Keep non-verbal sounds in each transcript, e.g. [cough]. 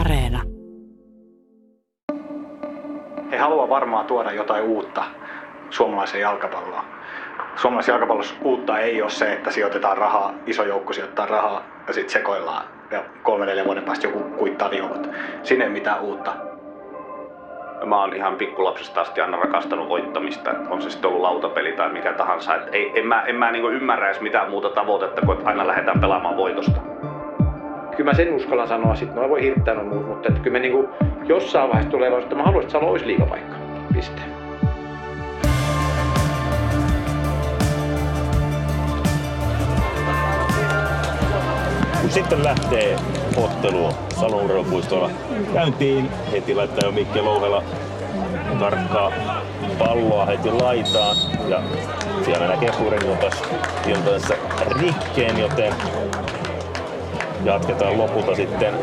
Areena. He haluaa varmaan tuoda jotain uutta suomalaiseen jalkapalloon. Suomalaisessa jalkapallossa uutta ei ole se, että sijoitetaan rahaa, iso joukko sijoittaa rahaa ja sitten sekoillaan ja kolme neljä vuoden päästä joku kuittaa viulut. Siinä ei mitään uutta. Mä oon ihan pikkulapsesta asti aina rakastanut voittamista, on se sitten ollut lautapeli tai mikä tahansa. Et ei, en mä, en mä niinku ymmärrä edes mitään muuta tavoitetta kuin, että aina lähdetään pelaamaan voitosta. Kyllä mä sen uskallan sanoa, sitten mä voi hirttää muut, mutta että kyllä me niinku jossain vaiheessa tulee että mä haluaisin, että Salo olisi liigapaikka. Piste. Kun sitten lähtee ottelu Salon urheilupuistolla käyntiin, heti laittaa jo Mikke Louhela tarkkaa palloa heti laitaan ja siellä näkee Purinjotas tässä rikkeen, joten jatketaan lopulta sitten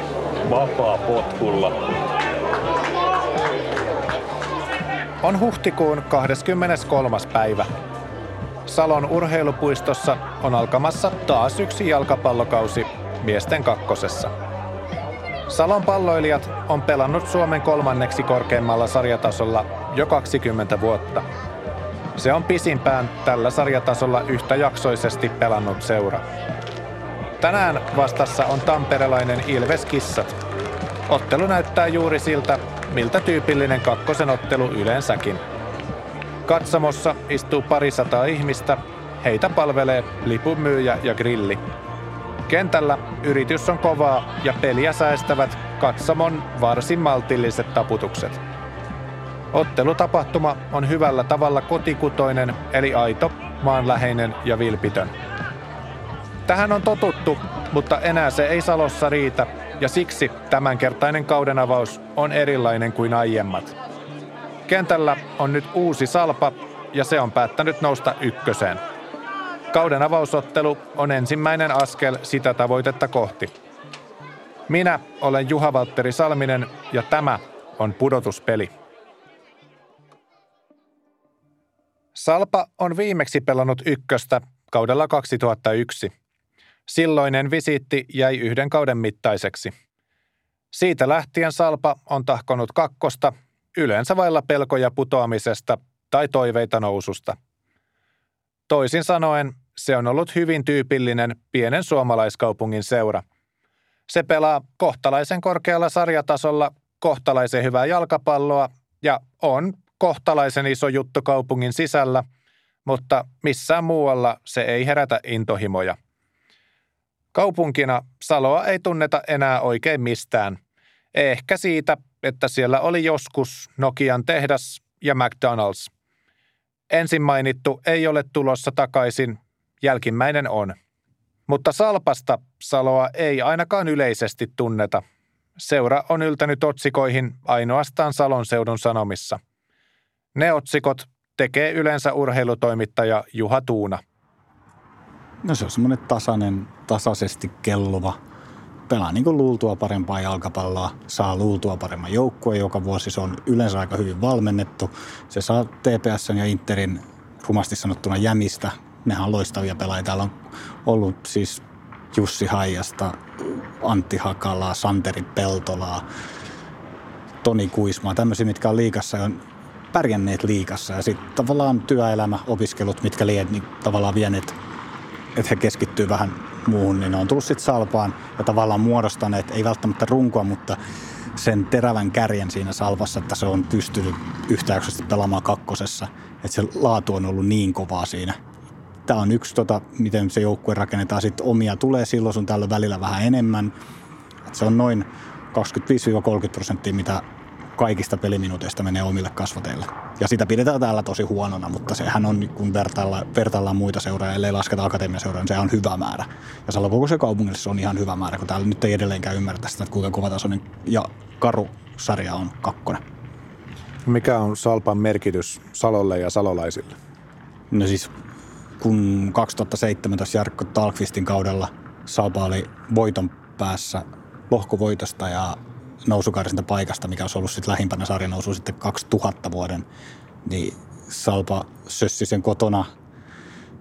vapaa potkulla. On huhtikuun 23. päivä. Salon urheilupuistossa on alkamassa taas yksi jalkapallokausi miesten kakkosessa. Salon palloilijat on pelannut Suomen kolmanneksi korkeimmalla sarjatasolla jo 20 vuotta. Se on pisimpään tällä sarjatasolla yhtäjaksoisesti pelannut seura. Tänään vastassa on tamperelainen Ilves Kissat. Ottelu näyttää juuri siltä, miltä tyypillinen kakkosen ottelu yleensäkin. Katsamossa istuu parisataa ihmistä, heitä palvelee lipunmyyjä ja grilli. Kentällä yritys on kovaa ja peliä säästävät katsamon varsin maltilliset taputukset. Ottelutapahtuma on hyvällä tavalla kotikutoinen, eli aito, maanläheinen ja vilpitön. Tähän on totuttu, mutta enää se ei Salossa riitä, ja siksi tämänkertainen kaudenavaus on erilainen kuin aiemmat. Kentällä on nyt uusi salpa, ja se on päättänyt nousta ykköseen. Kauden avausottelu on ensimmäinen askel sitä tavoitetta kohti. Minä olen Juha Valtteri Salminen ja tämä on pudotuspeli. Salpa on viimeksi pelannut ykköstä kaudella 2001. Silloinen visiitti jäi yhden kauden mittaiseksi. Siitä lähtien Salpa on tahkonut kakkosta, yleensä vailla pelkoja putoamisesta tai toiveita noususta. Toisin sanoen, se on ollut hyvin tyypillinen pienen suomalaiskaupungin seura. Se pelaa kohtalaisen korkealla sarjatasolla kohtalaisen hyvää jalkapalloa ja on kohtalaisen iso juttu kaupungin sisällä, mutta missään muualla se ei herätä intohimoja. Kaupunkina Saloa ei tunneta enää oikein mistään. Ehkä siitä, että siellä oli joskus Nokian tehdas ja McDonald's. Ensin mainittu ei ole tulossa takaisin, jälkimmäinen on. Mutta Salpasta Saloa ei ainakaan yleisesti tunneta. Seura on yltänyt otsikoihin ainoastaan Salon seudun sanomissa. Ne otsikot tekee yleensä urheilutoimittaja Juha Tuuna – No se on semmoinen tasainen, tasaisesti kelluva. Pelaa niin kuin luultua parempaa jalkapalloa, saa luultua paremman joukkueen joka vuosi. Se on yleensä aika hyvin valmennettu. Se saa TPS ja Interin rumasti sanottuna jämistä. Nehän on loistavia pelaajia. Täällä on ollut siis Jussi Haijasta, Antti Hakalaa, Santeri Peltolaa, Toni Kuismaa, tämmöisiä, mitkä on liikassa ja on pärjänneet liikassa. Ja sitten tavallaan työelämä, opiskelut, mitkä liet, niin tavallaan vieneet että he keskittyy vähän muuhun, niin ne on tullut sitten salpaan ja tavallaan muodostaneet, ei välttämättä runkoa, mutta sen terävän kärjen siinä salvassa, että se on pystynyt yhtäjaksoisesti pelaamaan kakkosessa. Että se laatu on ollut niin kovaa siinä. Tämä on yksi, tota, miten se joukkue rakennetaan. Sitten omia tulee silloin sun tällä välillä vähän enemmän. Et se on noin 25-30 prosenttia, mitä kaikista peliminuuteista menee omille kasvateille. Ja sitä pidetään täällä tosi huonona, mutta sehän on, kun vertailla, vertaillaan muita seuroja, ellei lasketa akatemiaseuroja, niin se on hyvä määrä. Ja se kaupungille se on ihan hyvä määrä, kun täällä nyt ei edelleenkään ymmärretä sitä, että kuinka kovatasoinen ja karu sarja on kakkonen. Mikä on Salpan merkitys Salolle ja salolaisille? No siis kun 2017 Jarkko Talkvistin kaudella Salpa oli voiton päässä lohkovoitosta ja nousukarsinta paikasta, mikä olisi ollut sitten lähimpänä sarjanousu sitten 2000 vuoden, niin Salpa sössi sen kotona,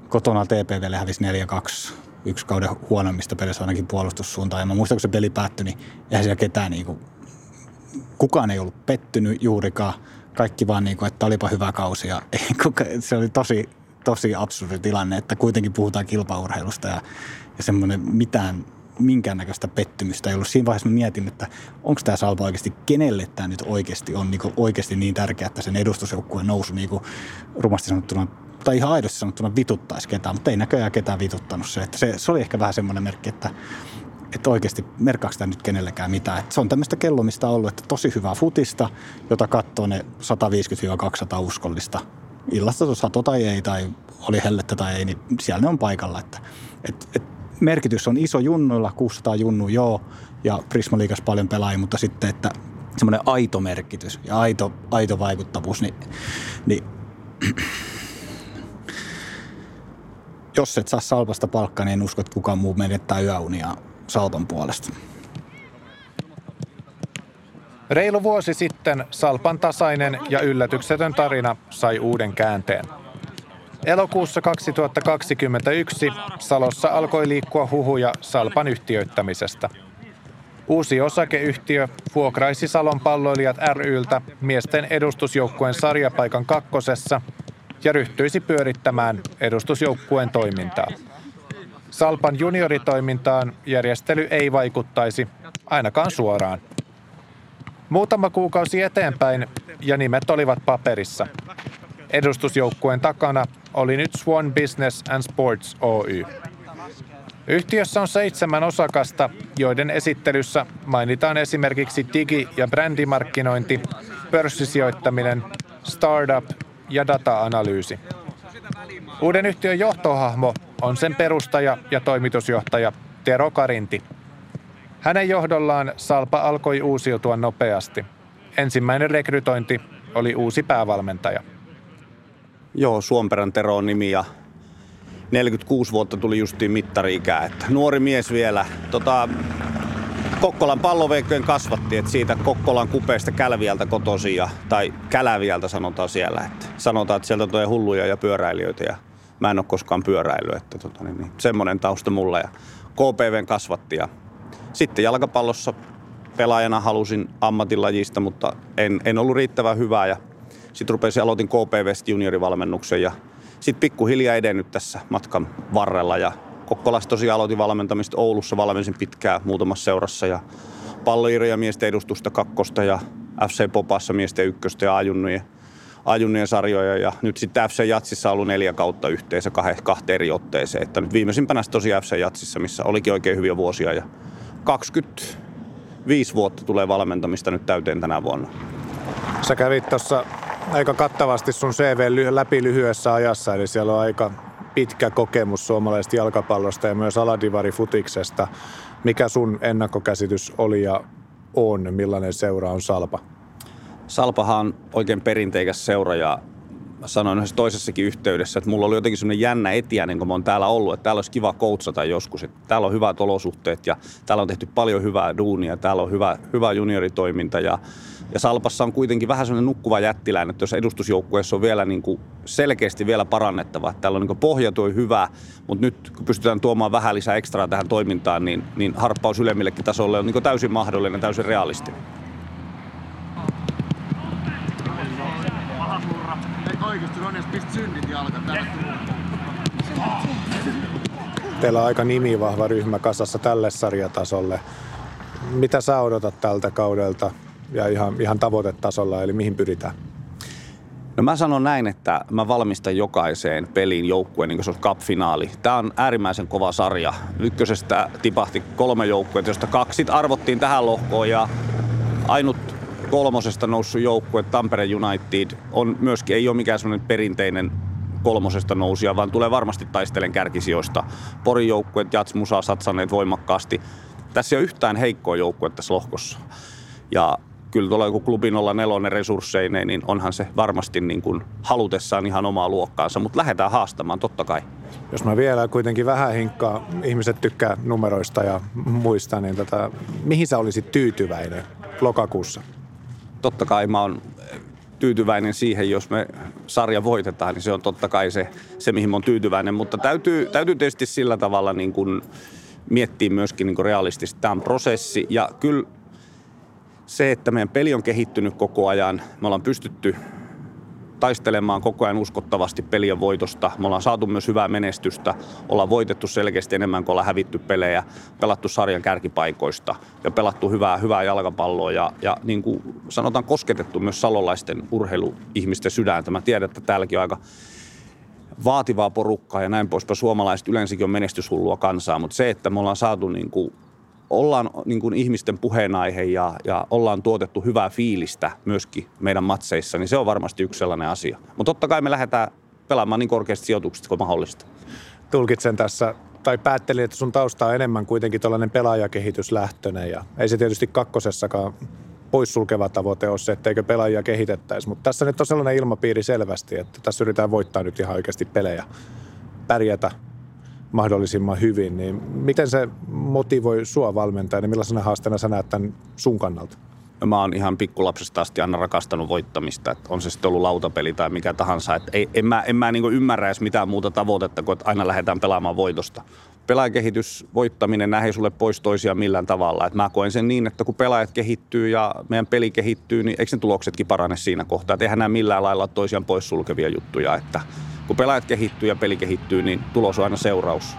kotona TPVlle hävisi 4-2 yksi kauden huonoimmista pelissä ainakin puolustussuuntaan. Ja mä muistan, kun se peli päättyi, niin eihän siellä ketään niin kuin kukaan ei ollut pettynyt juurikaan. Kaikki vaan niin kuin, että olipa hyvä kausi ja [laughs] se oli tosi, tosi absurdi tilanne, että kuitenkin puhutaan kilpaurheilusta ja, ja semmoinen mitään minkäännäköistä pettymystä ei ollut. Siinä vaiheessa mä mietin, että onko tämä Salpa oikeasti, kenelle tämä nyt oikeasti on niin oikeasti niin tärkeää, että sen edustusjoukkueen nousu niin kuin rumasti sanottuna tai ihan aidosti sanottuna vituttaisi ketään, mutta ei näköjään ketään vituttanut se. Että se, se oli ehkä vähän semmoinen merkki, että, että oikeasti merkkaako tämä nyt kenellekään mitään. Että se on tämmöistä kellomista ollut, että tosi hyvää futista, jota katsoo ne 150-200 uskollista illasta sato tai ei, tai oli hellettä tai ei, niin siellä ne on paikalla. Että, et, et merkitys on iso junnuilla, 600 junnu joo, ja Prisma Liigas paljon pelaajia, mutta sitten, että semmoinen aito merkitys ja aito, aito vaikuttavuus, niin, niin [clears throat] jos et saa Salpasta palkkaa, niin en usko, että kukaan muu menettää yöunia Salpan puolesta. Reilu vuosi sitten Salpan tasainen ja yllätyksetön tarina sai uuden käänteen. Elokuussa 2021 Salossa alkoi liikkua huhuja Salpan yhtiöittämisestä. Uusi osakeyhtiö vuokraisi Salon palloilijat ryltä miesten edustusjoukkueen sarjapaikan kakkosessa ja ryhtyisi pyörittämään edustusjoukkueen toimintaa. Salpan junioritoimintaan järjestely ei vaikuttaisi, ainakaan suoraan. Muutama kuukausi eteenpäin ja nimet olivat paperissa. Edustusjoukkueen takana oli nyt Swan Business and Sports Oy. Yhtiössä on seitsemän osakasta, joiden esittelyssä mainitaan esimerkiksi digi- ja brändimarkkinointi, pörssisijoittaminen, startup ja data-analyysi. Uuden yhtiön johtohahmo on sen perustaja ja toimitusjohtaja Tero Karinti. Hänen johdollaan Salpa alkoi uusiutua nopeasti. Ensimmäinen rekrytointi oli uusi päävalmentaja. Joo, Suomperän Tero on nimi ja 46 vuotta tuli justiin mittari-ikää. Että nuori mies vielä. Tota, Kokkolan palloveikkojen kasvatti, että siitä Kokkolan kupeesta Kälviältä kotosi ja, tai Käläviältä sanotaan siellä. Että sanotaan, että sieltä tulee hulluja ja pyöräilijöitä ja mä en ole koskaan pyöräily, että tota, niin, niin, semmoinen tausta mulla ja KPVn kasvatti ja sitten jalkapallossa pelaajana halusin ammatilajista, mutta en, en ollut riittävän hyvää ja sitten rupesin, aloitin KPV juniorivalmennuksen ja sitten pikkuhiljaa edennyt tässä matkan varrella ja Kokkolassa tosiaan aloitin valmentamista Oulussa, valmensin pitkään muutamassa seurassa ja palloirja miesten edustusta kakkosta ja FC Popassa miesten ykköstä ja ajunnujen, ajunnujen sarjoja ja nyt sitten FC Jatsissa on ollut neljä kautta yhteensä kahteen eri otteeseen. Että nyt viimeisimpänä tosiaan FC Jatsissa, missä olikin oikein hyviä vuosia ja 25 vuotta tulee valmentamista nyt täyteen tänä vuonna. Sä kävit tuossa aika kattavasti sun CV läpi lyhyessä ajassa, eli siellä on aika pitkä kokemus suomalaisesta jalkapallosta ja myös aladivari futiksesta. Mikä sun ennakkokäsitys oli ja on, millainen seura on Salpa? Salpahan on oikein perinteikäs seura ja mä sanoin yhdessä toisessakin yhteydessä, että mulla oli jotenkin semmoinen jännä etiä, niin kun mä oon täällä ollut, että täällä olisi kiva koutsata joskus. Että täällä on hyvät olosuhteet ja täällä on tehty paljon hyvää duunia, täällä on hyvä, hyvä junioritoiminta ja ja Salpassa on kuitenkin vähän sellainen nukkuva jättiläinen, että jos edustusjoukkueessa on vielä niin kuin selkeästi vielä parannettava. Täällä on niin pohja tuo hyvä, mutta nyt kun pystytään tuomaan vähän lisää ekstraa tähän toimintaan, niin, niin harppaus ylemmillekin tasolle on niin täysin mahdollinen, täysin realistinen. Teillä on aika nimivahva ryhmä kasassa tälle sarjatasolle. Mitä sä odotat tältä kaudelta? ja ihan, ihan tavoitetasolla, eli mihin pyritään? No mä sanon näin, että mä valmistan jokaiseen peliin joukkueen, niin kuin se on cup-finaali. Tämä on äärimmäisen kova sarja. Ykkösestä tipahti kolme joukkuetta, josta kaksi arvottiin tähän lohkoon ja ainut kolmosesta noussut joukkue, Tampere United, on myöskin, ei ole mikään semmoinen perinteinen kolmosesta nousia, vaan tulee varmasti taistelen kärkisijoista. Porin joukkueet, Jats Musa satsaneet voimakkaasti. Tässä ei ole yhtään heikkoa joukkuetta tässä lohkossa. Ja kyllä tuolla joku klubi 04 resursseineen, niin onhan se varmasti niin kuin halutessaan ihan omaa luokkaansa, mutta lähdetään haastamaan totta kai. Jos mä vielä kuitenkin vähän hinkkaa, ihmiset tykkää numeroista ja muista, niin tota, mihin sä olisit tyytyväinen lokakuussa? Totta kai mä oon tyytyväinen siihen, jos me sarja voitetaan, niin se on totta kai se, se mihin mä oon tyytyväinen. Mutta täytyy, täytyy tietysti sillä tavalla niin kuin miettiä myöskin niin kuin realistisesti. Tämä prosessi ja kyllä se, että meidän peli on kehittynyt koko ajan. Me ollaan pystytty taistelemaan koko ajan uskottavasti pelien voitosta. Me ollaan saatu myös hyvää menestystä. Ollaan voitettu selkeästi enemmän kuin ollaan hävitty pelejä. Pelattu sarjan kärkipaikoista ja pelattu hyvää, hyvää jalkapalloa. Ja, ja niin kuin sanotaan, kosketettu myös salolaisten urheiluihmisten sydäntä. Mä tiedän, että täälläkin on aika vaativaa porukkaa ja näin poispäin. Suomalaiset yleensäkin on menestyshullua kansaa, mutta se, että me ollaan saatu niin kuin ollaan niin kuin ihmisten puheenaihe ja, ja ollaan tuotettu hyvää fiilistä myöskin meidän matseissa, niin se on varmasti yksi sellainen asia. Mutta totta kai me lähdetään pelaamaan niin korkeasti sijoituksista kuin mahdollista. Tulkitsen tässä, tai päättelin, että sun tausta on enemmän kuitenkin tällainen pelaajakehityslähtöinen ja ei se tietysti kakkosessakaan poissulkeva tavoite ole se, etteikö pelaajia kehitettäisi. Mutta tässä nyt on sellainen ilmapiiri selvästi, että tässä yritetään voittaa nyt ihan oikeasti pelejä, pärjätä mahdollisimman hyvin. Niin miten se motivoi sua valmentajana, niin millaisena haasteena sä näet tämän sun kannalta? No mä oon ihan pikkulapsesta asti aina rakastanut voittamista, että on se sitten ollut lautapeli tai mikä tahansa. Että ei, en mä, en mä niin ymmärrä edes mitään muuta tavoitetta kuin, että aina lähdetään pelaamaan voitosta. Pelaajakehitys, voittaminen, nähdään sulle pois toisia millään tavalla. Et mä koen sen niin, että kun pelaajat kehittyy ja meidän peli kehittyy, niin eikö ne tuloksetkin parane siinä kohtaa. Et eihän nämä millään lailla toisiaan pois sulkevia juttuja. Että kun pelaajat kehittyy ja peli kehittyy, niin tulos on aina seuraus.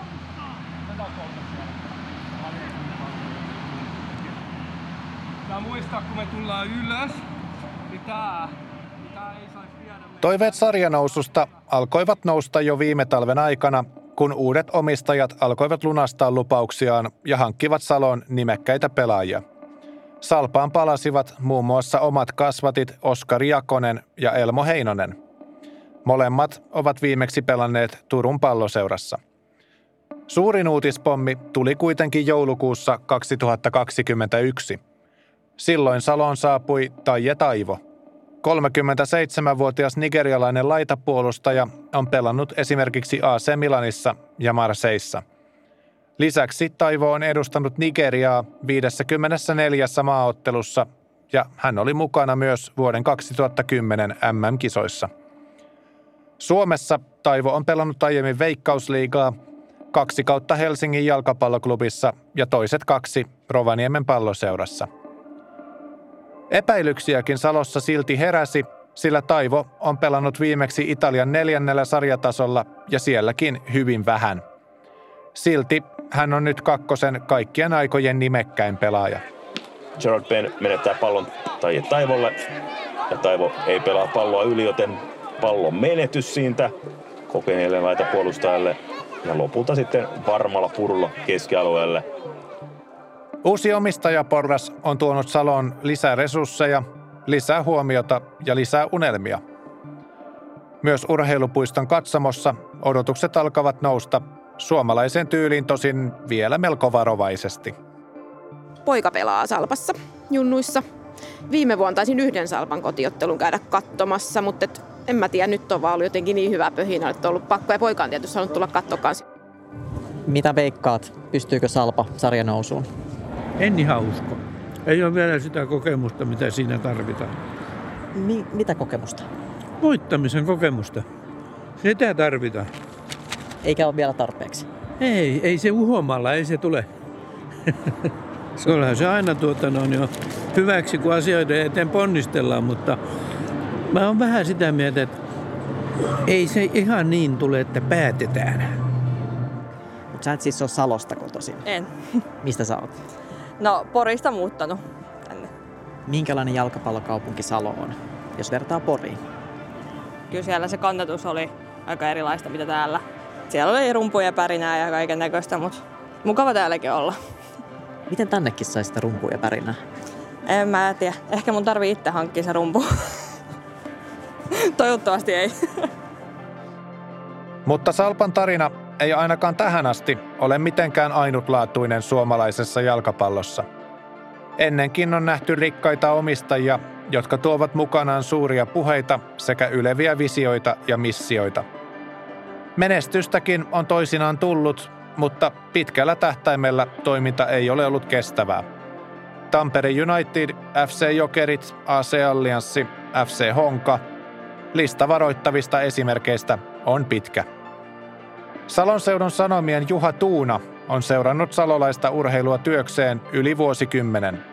muistaa, kun me tullaan ylös, niin tää, tää ei saisi viedä... Toiveet sarjanoususta alkoivat nousta jo viime talven aikana, kun uudet omistajat alkoivat lunastaa lupauksiaan ja hankkivat Saloon nimekkäitä pelaajia. Salpaan palasivat muun muassa omat kasvatit Oskari Jakonen ja Elmo Heinonen. Molemmat ovat viimeksi pelanneet Turun palloseurassa. Suurin uutispommi tuli kuitenkin joulukuussa 2021. Silloin Saloon saapui Taije Taivo. 37-vuotias nigerialainen laitapuolustaja on pelannut esimerkiksi AC Milanissa ja Marseissa. Lisäksi Taivo on edustanut Nigeriaa 54 maaottelussa ja hän oli mukana myös vuoden 2010 MM-kisoissa – Suomessa Taivo on pelannut aiemmin Veikkausliigaa, kaksi kautta Helsingin jalkapalloklubissa ja toiset kaksi Rovaniemen palloseurassa. Epäilyksiäkin Salossa silti heräsi, sillä Taivo on pelannut viimeksi Italian neljännellä sarjatasolla ja sielläkin hyvin vähän. Silti hän on nyt kakkosen kaikkien aikojen nimekkäin pelaaja. Gerard Ben menettää pallon tai Taivolle ja Taivo ei pelaa palloa yli, joten pallon menetys siitä kokeneelle laita puolustajalle ja lopulta sitten varmalla purulla keskialueelle. Uusi omistajaporras on tuonut Saloon lisää resursseja, lisää huomiota ja lisää unelmia. Myös urheilupuiston katsomossa odotukset alkavat nousta suomalaisen tyyliin tosin vielä melko varovaisesti. Poika pelaa Salpassa junnuissa. Viime vuonna taisin yhden Salpan kotiottelun käydä katsomassa, mutta et en mä tiedä, nyt on vaan ollut jotenkin niin hyvä pöhinä, että on ollut pakko ja poika on tietysti saanut tulla katsomaan. Mitä veikkaat, pystyykö Salpa sarjanousuun? En ihan usko. Ei ole vielä sitä kokemusta, mitä siinä tarvitaan. Mi- mitä kokemusta? Voittamisen kokemusta. Sitä tarvitaan. Eikä ole vielä tarpeeksi? Ei, ei se uhomalla, ei se tule. [laughs] Kyllähän se aina tuota, no, jo hyväksi, kun asioiden eteen ponnistellaan, mutta Mä oon vähän sitä mieltä, että ei se ihan niin tule, että päätetään. Mutta sä et siis ole Salosta kotoisin? En. [laughs] Mistä sä oot? No, Porista muuttanut tänne. Minkälainen jalkapallokaupunki Salo on, jos vertaa Poriin? Kyllä siellä se kannatus oli aika erilaista mitä täällä. Siellä oli rumpuja, pärinää ja kaiken näköistä, mutta mukava täälläkin olla. [laughs] Miten tännekin sai sitä rumpuja pärinää? En mä tiedä. Ehkä mun tarvii itse hankkia se rumpu. [laughs] [laughs] Toivottavasti ei. Mutta Salpan tarina ei ainakaan tähän asti ole mitenkään ainutlaatuinen suomalaisessa jalkapallossa. Ennenkin on nähty rikkaita omistajia, jotka tuovat mukanaan suuria puheita sekä yleviä visioita ja missioita. Menestystäkin on toisinaan tullut, mutta pitkällä tähtäimellä toiminta ei ole ollut kestävää. Tampere United, FC Jokerit, AC Allianssi, FC Honka – Lista varoittavista esimerkkeistä on pitkä. Salon seudun Sanomien Juha Tuuna on seurannut salolaista urheilua työkseen yli vuosikymmenen.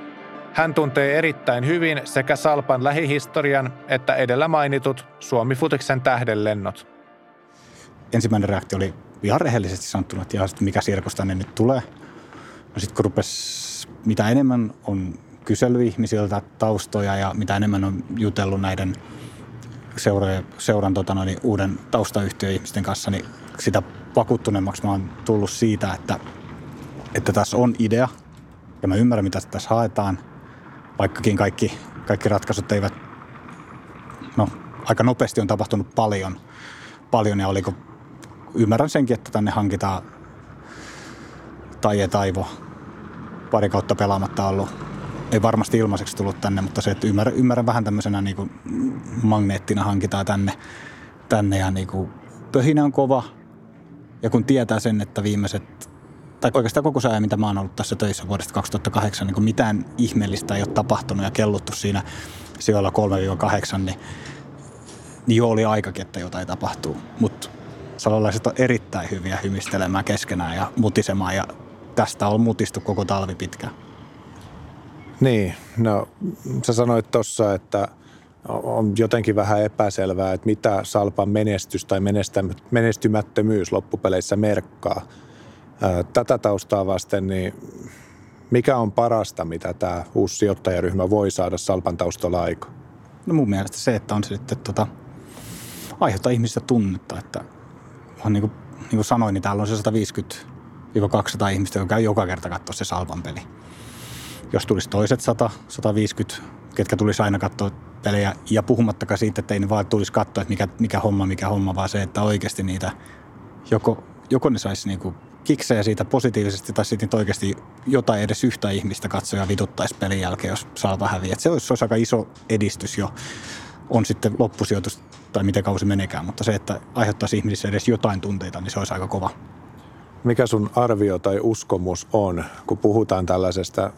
Hän tuntee erittäin hyvin sekä Salpan lähihistorian että edellä mainitut Suomi-futiksen tähdenlennot. Ensimmäinen reaktio oli ihan rehellisesti sanottuna, että ihan, mikä sirkus tänne nyt tulee. No sitten kun rupesi, mitä enemmän on kysely ihmisiltä taustoja ja mitä enemmän on jutellut näiden seuran, seuran tota noin, uuden taustayhtiöihmisten kanssa, niin sitä vakuuttuneemmaksi mä oon tullut siitä, että, että tässä on idea ja mä ymmärrän, mitä tässä haetaan, vaikkakin kaikki, kaikki ratkaisut eivät, no aika nopeasti on tapahtunut paljon, paljon ja oliko, ymmärrän senkin, että tänne hankitaan Taije Taivo pari kautta pelaamatta ollut ei varmasti ilmaiseksi tullut tänne, mutta se, että ymmärrän, ymmärrän vähän tämmöisenä niin kuin magneettina hankitaan tänne, tänne ja niin kuin pöhinä on kova. Ja kun tietää sen, että viimeiset, tai oikeastaan koko se ajan, mitä mä oon ollut tässä töissä vuodesta 2008, niin kun mitään ihmeellistä ei ole tapahtunut ja kelluttu siinä sijoilla 3-8, niin, niin jo oli aikakin, että jotain tapahtuu. Mutta salolaiset on erittäin hyviä hymistelemään keskenään ja mutisemaan ja tästä on mutistu koko talvi pitkään. Niin, no sä sanoit tuossa, että on jotenkin vähän epäselvää, että mitä Salpan menestys tai menestymättömyys loppupeleissä merkkaa. Tätä taustaa vasten, niin mikä on parasta, mitä tämä uusi sijoittajaryhmä voi saada Salpan taustalla aikaan? No mun mielestä se, että on se sitten tota, aiheuttaa ihmisistä tunnetta, että on niin kuin, niin kuin sanoin, niin täällä on se 150-200 ihmistä, joka käy joka kerta katsoa se Salpan peli jos tulisi toiset 100, 150, ketkä tulisi aina katsoa pelejä. Ja puhumattakaan siitä, että ei ne vaan tulisi katsoa, että mikä, mikä homma, mikä homma, vaan se, että oikeasti niitä joko, joko ne saisi niinku kiksejä siitä positiivisesti tai sitten oikeasti jotain edes yhtä ihmistä katsoja vituttaisi pelin jälkeen, jos saa vähän häviä. Se olisi, olisi aika iso edistys jo. On sitten loppusijoitus tai miten kausi menekään, mutta se, että aiheuttaisi ihmisissä edes jotain tunteita, niin se olisi aika kova. Mikä sun arvio tai uskomus on, kun puhutaan tällaisesta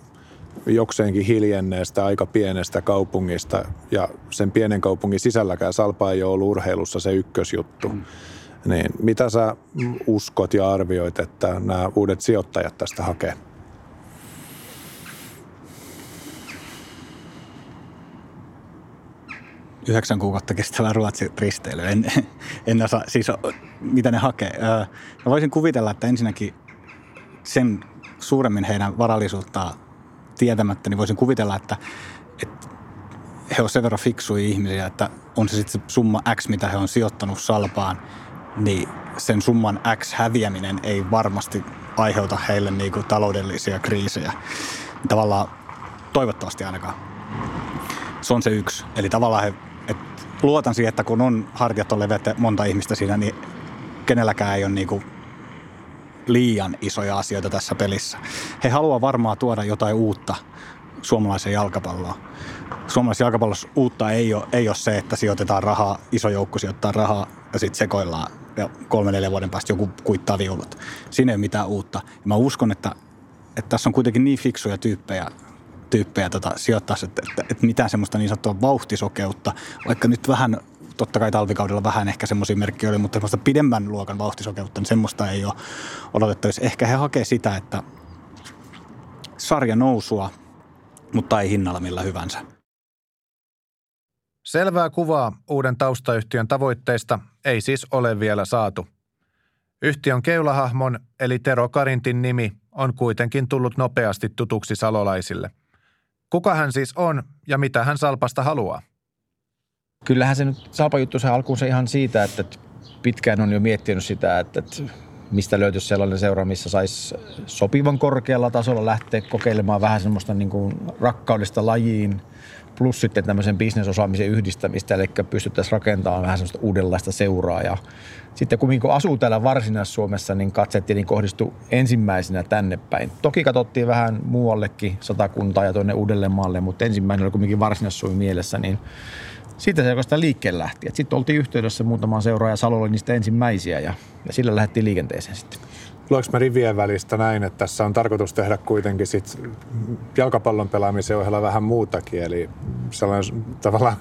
jokseenkin hiljenneestä, aika pienestä kaupungista ja sen pienen kaupungin sisälläkään Salpa ei ole ollut urheilussa se ykkösjuttu. Mm. Niin mitä sä uskot ja arvioit, että nämä uudet sijoittajat tästä hakee? Yhdeksän kuukautta kestävä Ruotsin risteily. En, en osaa, siis mitä ne hakee. Mä voisin kuvitella, että ensinnäkin sen suuremmin heidän varallisuuttaan tietämättä, niin voisin kuvitella, että, että he ovat sen verran fiksuja ihmisiä, että on se sitten se summa X, mitä he on sijoittanut salpaan, niin sen summan X häviäminen ei varmasti aiheuta heille niin kuin taloudellisia kriisejä. Tavallaan toivottavasti ainakaan. Se on se yksi. Eli tavallaan he, et luotan siihen, että kun on hartiat on leveät monta ihmistä siinä, niin kenelläkään ei ole niin kuin liian isoja asioita tässä pelissä. He haluaa varmaan tuoda jotain uutta suomalaiseen jalkapalloon. Suomalaisessa jalkapallossa uutta ei ole, ei ole se, että sijoitetaan rahaa, iso joukko sijoittaa rahaa ja sitten sekoillaan ja kolme neljä vuoden päästä joku kuittaa viulut. Siinä ei ole mitään uutta. Ja mä uskon, että, että tässä on kuitenkin niin fiksuja tyyppejä, tyyppejä tota, sijoittaa, että, että, että mitään semmoista niin sanottua vauhtisokeutta, vaikka nyt vähän totta kai talvikaudella vähän ehkä semmoisia merkkejä oli, mutta semmoista pidemmän luokan vauhtisokeutta, niin semmoista ei ole odotettavissa. Ehkä he hakee sitä, että sarja nousua, mutta ei hinnalla millä hyvänsä. Selvää kuvaa uuden taustayhtiön tavoitteista ei siis ole vielä saatu. Yhtiön keulahahmon eli Tero Karintin nimi on kuitenkin tullut nopeasti tutuksi salolaisille. Kuka hän siis on ja mitä hän Salpasta haluaa? Kyllähän se nyt Salpa-juttu se alkuun se ihan siitä, että pitkään on jo miettinyt sitä, että mistä löytyisi sellainen seura, missä saisi sopivan korkealla tasolla lähteä kokeilemaan vähän semmoista niin kuin rakkaudesta lajiin, plus sitten tämmöisen bisnesosaamisen yhdistämistä, eli pystyttäisiin rakentamaan vähän semmoista uudenlaista seuraa. Ja sitten kun asuu täällä Varsinais-Suomessa, niin katseet niin kohdistui ensimmäisenä tänne päin. Toki katsottiin vähän muuallekin satakuntaa ja tuonne Uudellemaalle, mutta ensimmäinen oli kuitenkin Varsinais-Suomi mielessä, niin siitä se oikeastaan liikkeelle lähti. Sitten oltiin yhteydessä muutamaan seuraaja Salo oli niistä ensimmäisiä ja, ja sillä lähdettiin liikenteeseen sitten. Luoks mä rivien välistä näin, että tässä on tarkoitus tehdä kuitenkin sit jalkapallon pelaamisen ohella vähän muutakin, eli sellainen tavallaan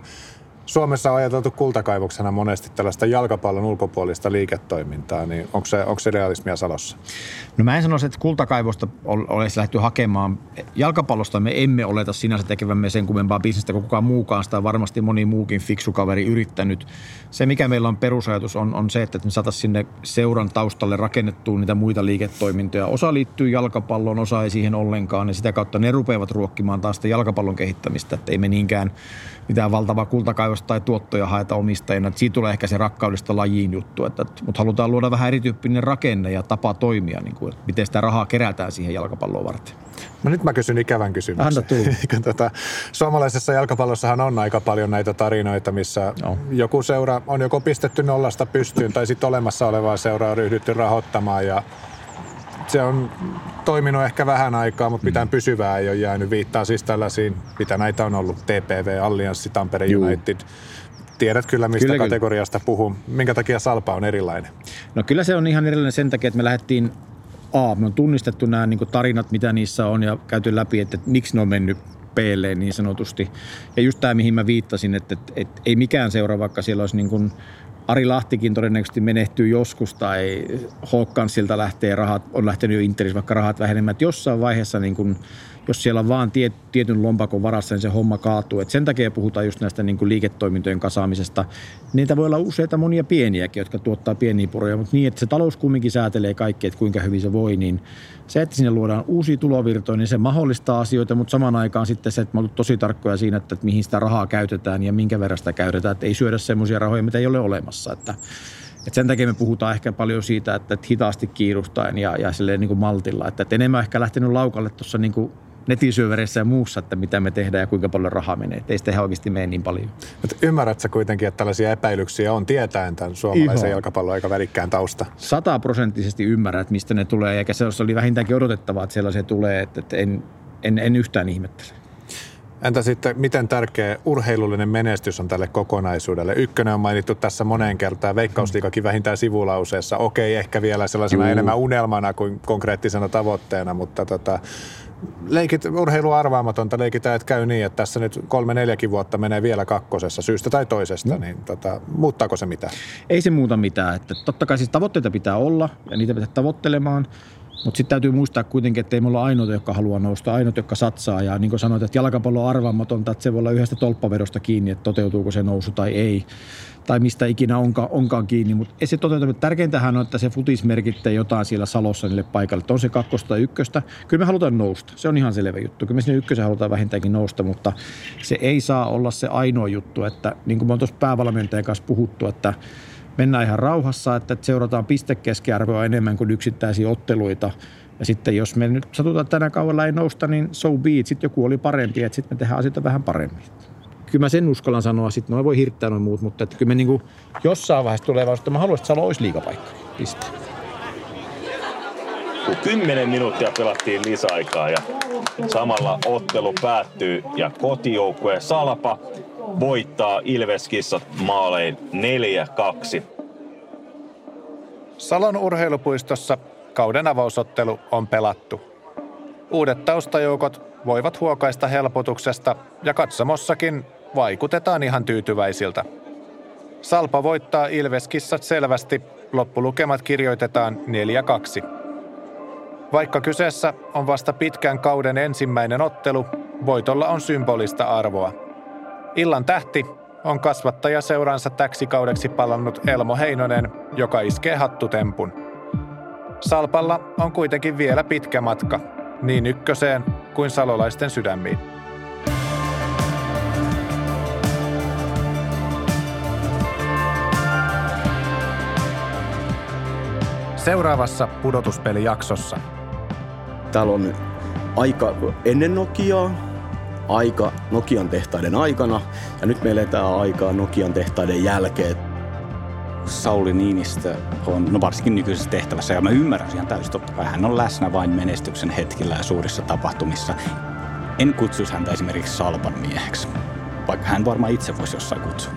Suomessa on ajateltu kultakaivoksena monesti tällaista jalkapallon ulkopuolista liiketoimintaa, niin onko se, onko se realismia Salossa? No mä en sanoisi, että kultakaivosta olisi lähdetty hakemaan. Jalkapallosta me emme oleta sinänsä tekevämme sen kummempaa bisnestä kuin kukaan muukaan. Sitä on varmasti moni muukin fiksu kaveri yrittänyt. Se, mikä meillä on perusajatus, on, on se, että me saataisiin sinne seuran taustalle rakennettua niitä muita liiketoimintoja. Osa liittyy jalkapalloon, osa ei siihen ollenkaan. Ja sitä kautta ne rupeavat ruokkimaan taas sitä jalkapallon kehittämistä. Että ei me niinkään mitään valtavaa kultakaivosta tai tuottoja haeta omistajina. Siitä tulee ehkä se rakkaudesta lajiin juttu, että, mutta halutaan luoda vähän erityyppinen rakenne ja tapa toimia, niin kuin, että miten sitä rahaa kerätään siihen jalkapalloon varten. No nyt mä kysyn ikävän kysymyksen. Anna [laughs] tota, suomalaisessa jalkapallossahan on aika paljon näitä tarinoita, missä no. joku seura on joko pistetty nollasta pystyyn tai sitten olemassa olevaa seuraa ryhdytty rahoittamaan ja se on toiminut ehkä vähän aikaa, mutta mitään mm. pysyvää ei ole jäänyt. Viittaa siis tällaisiin, mitä näitä on ollut, TPV, Allianssi, Tampere Juu. United. Tiedät kyllä, mistä kyllä, kategoriasta kyllä. puhun. Minkä takia Salpa on erilainen? No kyllä se on ihan erilainen sen takia, että me lähdettiin A, me on tunnistettu nämä niin tarinat, mitä niissä on ja käyty läpi, että, että miksi ne on mennyt peelle niin sanotusti. Ja just tämä, mihin mä viittasin, että, että, että ei mikään seura, vaikka siellä olisi niin kuin Ari Lahtikin todennäköisesti menehtyy joskus tai Hawkansilta lähtee rahat, on lähtenyt jo Interis vaikka rahat vähenemään. Että jossain vaiheessa niin kun, jos siellä on vaan tiet, tietyn lompakon varassa, niin se homma kaatuu. Et sen takia puhutaan just näistä niin kuin liiketoimintojen kasaamisesta. Niitä voi olla useita monia pieniäkin, jotka tuottaa pieniä puroja, mutta niin, että se talous kumminkin säätelee kaikki, että kuinka hyvin se voi, niin se, että sinne luodaan uusia tulovirtoja, niin se mahdollistaa asioita, mutta samaan aikaan sitten se, että me tosi tarkkoja siinä, että, että mihin sitä rahaa käytetään ja minkä verran sitä käytetään, että ei syödä semmoisia rahoja, mitä ei ole olemassa. Että, et sen takia me puhutaan ehkä paljon siitä, että, että hitaasti kiirustaen ja, ja silleen niin kuin maltilla. Että, että enemmän ehkä lähtenyt laukalle tuossa niin netisyövereissä ja muussa, että mitä me tehdään ja kuinka paljon rahaa menee. Ei sitä ihan oikeasti mene niin paljon. Mutta ymmärrätkö kuitenkin, että tällaisia epäilyksiä on tietäen tämän suomalaisen Ihan. jalkapallon aika värikkään tausta? Sataprosenttisesti ymmärrät, että mistä ne tulee, eikä se oli vähintäänkin odotettavaa, että sellaisia tulee, että, että en, en, en yhtään ihmettele. Entä sitten, miten tärkeä urheilullinen menestys on tälle kokonaisuudelle? Ykkönen on mainittu tässä moneen kertaan, veikkausliikakin vähintään sivulauseessa. Okei, ehkä vielä sellaisena Juu. enemmän unelmana kuin konkreettisena tavoitteena, mutta tota, leikit, urheilu arvaamatonta, leikitään, että käy niin, että tässä nyt kolme neljäkin vuotta menee vielä kakkosessa syystä tai toisesta, mm. niin tota, muuttaako se mitään? Ei se muuta mitään. Että totta kai siis tavoitteita pitää olla ja niitä pitää tavoittelemaan, mutta sitten täytyy muistaa kuitenkin, että ei mulla ainoita, jotka haluaa nousta, ainut, jotka satsaa. Ja niin kuin sanoit, että jalkapallo on arvaamatonta, että se voi olla yhdestä tolppavedosta kiinni, että toteutuuko se nousu tai ei tai mistä ikinä onkaan, onkaan kiinni, mutta ei se toteuta. Tärkeintähän on, että se futis merkittää jotain siellä Salossa niille paikalle, että on se kakkosta tai ykköstä. Kyllä me halutaan nousta, se on ihan selvä juttu. Kyllä me sinne ykkösen halutaan vähintäänkin nousta, mutta se ei saa olla se ainoa juttu, että niin kuin me on tuossa päävalmentajan kanssa puhuttu, että mennään ihan rauhassa, että seurataan pistekeskiarvoa enemmän kuin yksittäisiä otteluita. Ja sitten jos me nyt satutaan tänä kaudella ei nousta, niin so be it. Sitten joku oli parempi, että sitten me tehdään asioita vähän paremmin kyllä mä sen uskallan sanoa, sitten noin voi hirttää noin muut, mutta että kyllä me niin kuin jossain vaiheessa tulee vaan, että mä haluaisin, että Salo olisi liikapaikka. Piste. Kun kymmenen minuuttia pelattiin lisäaikaa ja samalla ottelu päättyy ja kotijoukkue Salpa voittaa Ilveskissa maalein 4-2. Salon urheilupuistossa kauden avausottelu on pelattu. Uudet taustajoukot voivat huokaista helpotuksesta ja katsomossakin vaikutetaan ihan tyytyväisiltä. Salpa voittaa Ilveskissat selvästi, loppulukemat kirjoitetaan 4-2. Vaikka kyseessä on vasta pitkän kauden ensimmäinen ottelu, voitolla on symbolista arvoa. Illan tähti on kasvattaja seuransa täksikaudeksi palannut Elmo Heinonen, joka iskee hattutempun. Salpalla on kuitenkin vielä pitkä matka, niin ykköseen kuin salolaisten sydämiin. Seuraavassa pudotuspelijaksossa. Täällä on aika ennen Nokiaa, aika Nokian tehtaiden aikana ja nyt me eletään aikaa Nokian tehtaiden jälkeen. Sauli Niinistö on, no varsinkin nykyisessä tehtävässä, ja mä ymmärrän ihan täysin, totta kai hän on läsnä vain menestyksen hetkillä ja suurissa tapahtumissa. En kutsuisi häntä esimerkiksi Salpan mieheksi, vaikka hän varmaan itse voisi jossain kutsua.